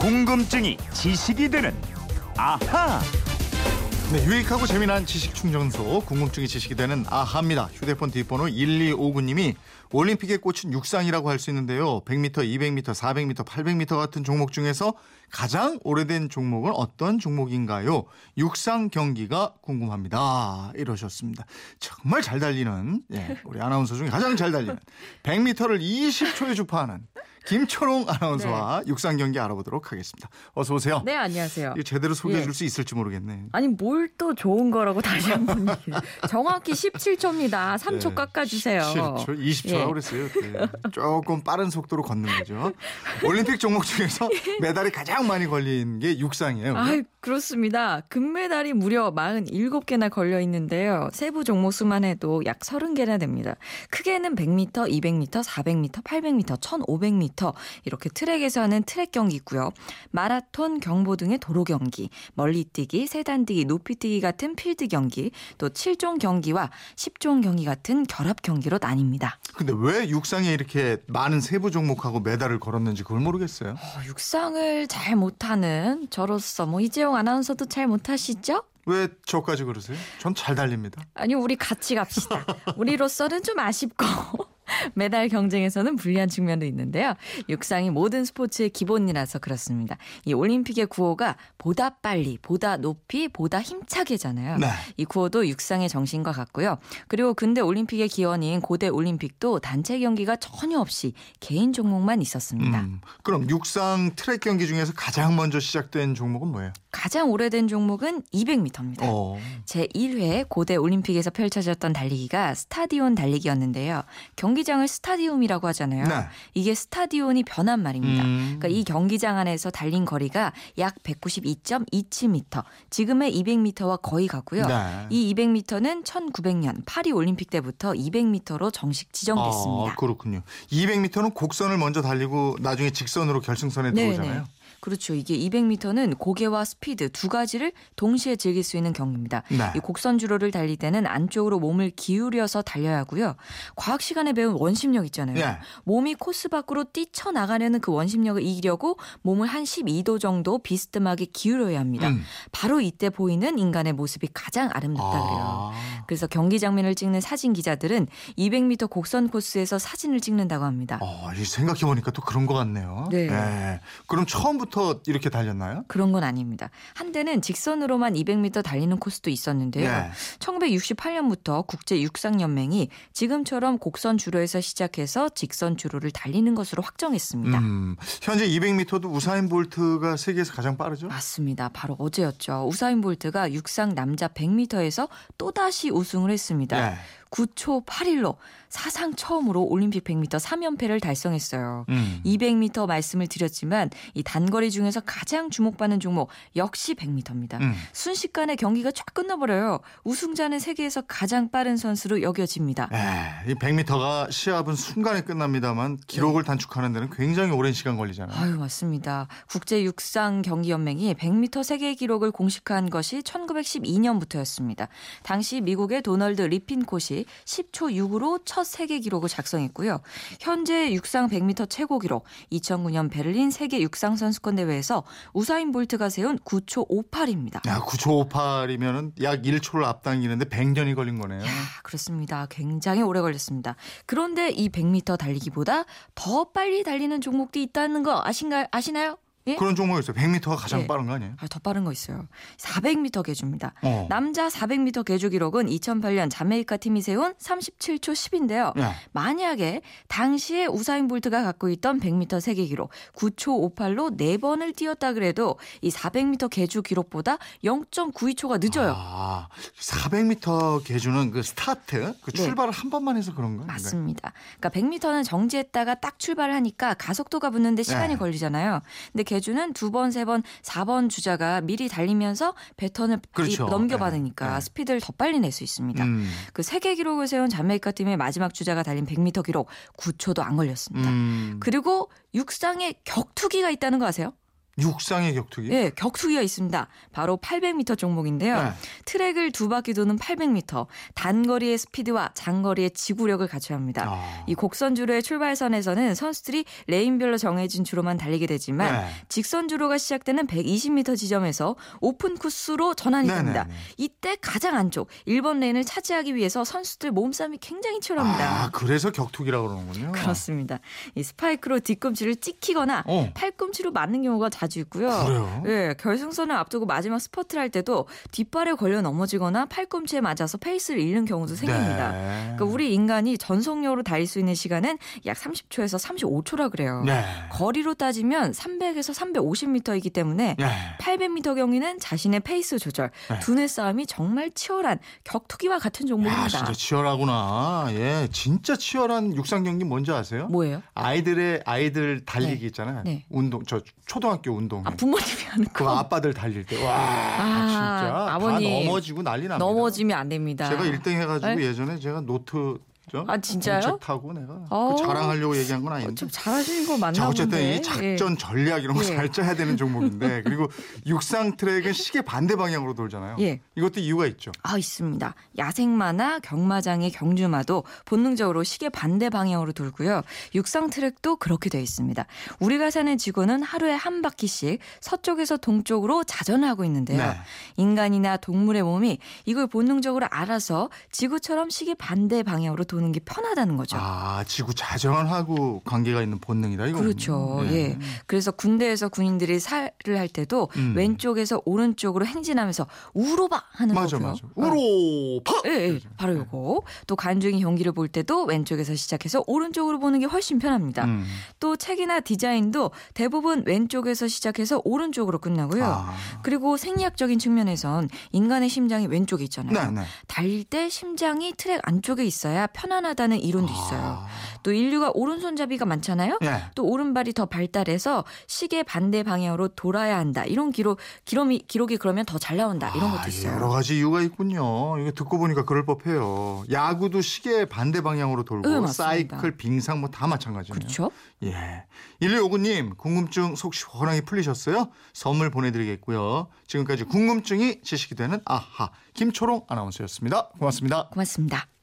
궁금증이 지식이 되는 아하. 네, 유익하고 재미난 지식 충전소 궁금증이 지식이 되는 아하입니다. 휴대폰 뒷번호 1259님이 올림픽에 꽂힌 육상이라고 할 수 있는데요. 100m, 200m, 400m, 800m 같은 종목 중에서 가장 오래된 종목은 어떤 종목인가요? 육상 경기가 궁금합니다. 이러셨습니다. 정말 잘 달리는 예, 우리 아나운서 중에 가장 잘 달리는 100m를 20초에 주파하는 김초롱 아나운서와 네. 육상 경기 알아보도록 하겠습니다. 어서 오세요. 네, 안녕하세요. 제대로 소개해 예. 줄수 있을지 모르겠네. 아니 뭘 또 좋은 거라고 다시 한번 얘기해. 정확히 17초입니다. 3초 네, 깎아주세요. 17초, 20초라고 예. 그랬어요. 네. 조금 빠른 속도로 걷는 거죠. 올림픽 종목 중에서 메달이 가장 많이 걸린 게 육상이에요. 아, 그렇습니다. 금메달이 무려 47개나 걸려 있는데요. 세부 종목 수만 해도 약 30개나 됩니다. 크게는 100m, 200m, 400m, 800m, 1500m 이렇게 트랙에서 하는 트랙 경기 있고요. 마라톤, 경보 등의 도로 경기, 멀리뛰기, 세단뛰기, 높이뛰기 같은 필드 경기, 또 7종 경기와 10종 경기 같은 결합 경기로 나뉩니다. 근데 왜 육상에 이렇게 많은 세부 종목하고 메달을 걸었는지 그걸 모르겠어요. 어, 육상을 잘 못하는 저로서 뭐 이재용 아나운서도 잘 못하시죠? 왜 저까지 그러세요? 전 잘 달립니다. 아니 우리 같이 갑시다. 우리로서는 좀 아쉽고 메달 경쟁에서는 불리한 측면도 있는데요. 육상이 모든 스포츠의 기본이라서 그렇습니다. 이 올림픽의 구호가 보다 빨리, 보다 높이, 보다 힘차게잖아요. 네. 이 구호도 육상의 정신과 같고요. 그리고 근대 올림픽의 기원인 고대 올림픽도 단체 경기가 전혀 없이 개인 종목만 있었습니다. 음, 그럼 육상 트랙 경기 중에서 가장 먼저 시작된 종목은 뭐예요? 가장 오래된 종목은 200m입니다. 어. 제1회 고대 올림픽에서 펼쳐졌던 달리기가 스타디온 달리기였는데요. 경기장을 스타디움이라고 하잖아요. 네. 이게 스타디온이 변한 말입니다. 음. 그러니까 이 경기장 안에서 달린 거리가 약 192.27m, 지금의 200m와 거의 같고요. 네. 이 200m는 1900년 파리 올림픽 때부터 200m로 정식 지정됐습니다. 아, 그렇군요. 200m는 곡선을 먼저 달리고 나중에 직선으로 결승선에 네네. 들어오잖아요. 그렇죠. 이게 200m는 고개와 스피드 두 가지를 동시에 즐길 수 있는 경기입니다. 네. 이 곡선 주로를 달릴 때는 안쪽으로 몸을 기울여서 달려야 하고요. 과학 시간에 배운 원심력 있잖아요. 네. 몸이 코스 밖으로 뛰쳐 나가려는 그 원심력을 이기려고 몸을 한 12도 정도 비스듬하게 기울여야 합니다. 음. 바로 이때 보이는 인간의 모습이 가장 아름답다 그래요. 아. 그래서 경기 장면을 찍는 사진 기자들은 200m 곡선 코스에서 사진을 찍는다고 합니다. 어, 이 생각해 보니까 또 그런 것 같네요. 네. 그럼 처음부터 이렇게 달렸나요? 그런 건 아닙니다. 한때는 직선으로만 200m 달리는 코스도 있었는데요. 네. 1968년부터 국제 육상 연맹이 지금처럼 곡선 주로에서 시작해서 직선 주로를 달리는 것으로 확정했습니다. 음, 현재 200m도 우사인 볼트가 세계에서 가장 빠르죠? 맞습니다. 바로 어제였죠. 우사인 볼트가 육상 남자 100m에서 또다시 우승을 했습니다. 네. 9초 81로 사상 처음으로 올림픽 100m 3연패를 달성했어요. 음. 200m 말씀을 드렸지만 이 단거리 중에서 가장 주목받는 종목 역시 100m입니다. 음. 순식간에 경기가 쫙 끝나버려요. 우승자는 세계에서 가장 빠른 선수로 여겨집니다. 에, 이 100m가 시합은 순간에 끝납니다만 기록을 단축하는 데는 굉장히 오랜 시간 걸리잖아요. 아유 맞습니다. 국제 육상 경기 연맹이 100m 세계 기록을 공식화한 것이 1912년부터였습니다. 당시 미국의 도널드 리핀콧이 10초 6으로 첫 세계 기록을 작성했고요. 현재 육상 100m 최고 기록 2009년 베를린 세계 육상 선수권 대회에서 우사인 볼트가 세운 9초 58입니다. 야, 9초 58이면은 약 1초를 앞당기는데 100년이 걸린 거네요. 야, 그렇습니다. 굉장히 오래 걸렸습니다. 그런데 이 100m 달리기보다 더 빨리 달리는 종목도 있다는 거 아신가요? 아시나요? 예? 그런 종목이 있어요. 100m가 가장 예. 빠른 거 아니에요? 아, 더 빠른 거 있어요. 400m 개주입니다. 어. 남자 400m 개주 기록은 2008년 자메이카 팀이 세운 37초 10인데요. 네. 만약에 당시에 우사인 볼트가 갖고 있던 100m 세계 기록 9초 58로 4번을 뛰었다 그래도 이 400m 개주 기록보다 0.92초가 늦어요. 아, 400m 개주는 그 스타트, 그 네. 출발을 한 번만 해서 그런가요? 맞습니다. 그러니까 100m는 정지했다가 딱 출발을 하니까 가속도가 붙는데 시간이 네. 걸리잖아요. 근데 계주는 두 번, 세 번, 사 번 주자가 미리 달리면서 배턴을 그렇죠. 이- 넘겨받으니까 네. 네. 스피드를 더 빨리 낼 수 있습니다. 음. 그 세계 기록을 세운 자메이카 팀의 마지막 주자가 달린 100m 기록 9초도 안 걸렸습니다. 음. 그리고 육상에 격투기가 있다는 거 아세요? 육상의 격투기? 예, 격투기가 있습니다. 바로 800m 종목인데요. 네. 트랙을 두 바퀴 도는 800m, 단거리의 스피드와 장거리의 지구력을 갖춰야 합니다. 아. 이 곡선주로의 출발선에서는 선수들이 레인별로 정해진 주로만 달리게 되지만 네. 직선주로가 시작되는 120m 지점에서 오픈 코스로 전환이 네네네. 됩니다. 이때 가장 안쪽 1번 레인을 차지하기 위해서 선수들 몸싸움이 굉장히 치열합니다. 아, 그래서 격투기라고 그러는군요. 그렇습니다. 이 스파이크로 뒤꿈치를 찍히거나 어. 팔꿈치로 맞는 경우가 자주 있고요. 그래요? 예, 결승선을 앞두고 마지막 스퍼트를 할 때도 뒷발에 걸려 넘어지거나 팔꿈치에 맞아서 페이스를 잃는 경우도 생깁니다. 네. 그러니까 우리 인간이 전속력으로 달릴 수 있는 시간은 약 30초에서 35초라 그래요. 네. 거리로 따지면 300에서 350m이기 때문에 네. 800m 경기는 자신의 페이스 조절, 네. 두뇌 싸움이 정말 치열한 격투기와 같은 야, 종목입니다. 진짜 치열하구나. 예, 진짜 치열한 육상 경기 뭔지 아세요? 뭐예요? 아이들의 아이들 달리기 있잖아요. 네. 운동 저 초등학교 운동. 아, 부모님이 하는 그 거. 아빠들 달릴 때 와, 아, 진짜 아버님. 다 넘어지고 난리 납니다. 넘어지면 안 됩니다. 제가 1등 해가지고 네? 예전에 제가 노트 저 아, 진짜요? 타고 내가 어. 그 자랑하려고 얘기한 건 어, 아닌데. 좀 잘하시는 거 맞나 자 어쨌든 본데. 이 작전 전략 이런 거 예. 잘 짜야 되는 종목인데 그리고 육상 트랙은 시계 반대 방향으로 돌잖아요. 예. 이것도 이유가 있죠. 아 있습니다. 야생마나 경마장의 경주마도 본능적으로 시계 반대 방향으로 돌고요. 육상 트랙도 그렇게 되어 있습니다. 우리가 사는 지구는 하루에 한 바퀴씩 서쪽에서 동쪽으로 자전하고 있는데요. 네. 인간이나 동물의 몸이 이걸 본능적으로 알아서 지구처럼 시계 반대 방향으로 도는 게 편하다는 거죠. 아 지구 자전하고 관계가 있는 본능이다 이거. 그렇죠. 예. 그래서 군대에서 군인들이 살을 할 때도 음. 왼쪽에서 오른쪽으로 행진하면서 우로바 하는 맞아 거고요. 맞아. 우로파. 예, 예, 바로 요거. 또 관중이 경기를 볼 때도 왼쪽에서 시작해서 오른쪽으로 보는 게 훨씬 편합니다. 음. 또 책이나 디자인도 대부분 왼쪽에서 시작해서 오른쪽으로 끝나고요. 아. 그리고 생리학적인 측면에선 인간의 심장이 왼쪽에 있잖아요. 네, 네. 달릴 때 심장이 트랙 안쪽에 있어야 편 안하다는 이론도 있어요. 아. 또 인류가 오른손잡이가 많잖아요. 예. 또 오른발이 더 발달해서 시계 반대 방향으로 돌아야 한다. 이런 기록 기록이 기록이 그러면 더 잘 나온다. 이런 것도 아, 있어요. 여러 가지 이유가 있군요. 이거 듣고 보니까 그럴 법해요. 야구도 시계 반대 방향으로 돌고 네. 사이클, 빙상 뭐 다 마찬가지네요. 그렇죠? 예. 1259님, 궁금증 속 시원하게 풀리셨어요? 선물 보내드리겠고요. 지금까지 궁금증이 지식이 되는 아하, 김초롱 아나운서였습니다. 고맙습니다. 고맙습니다.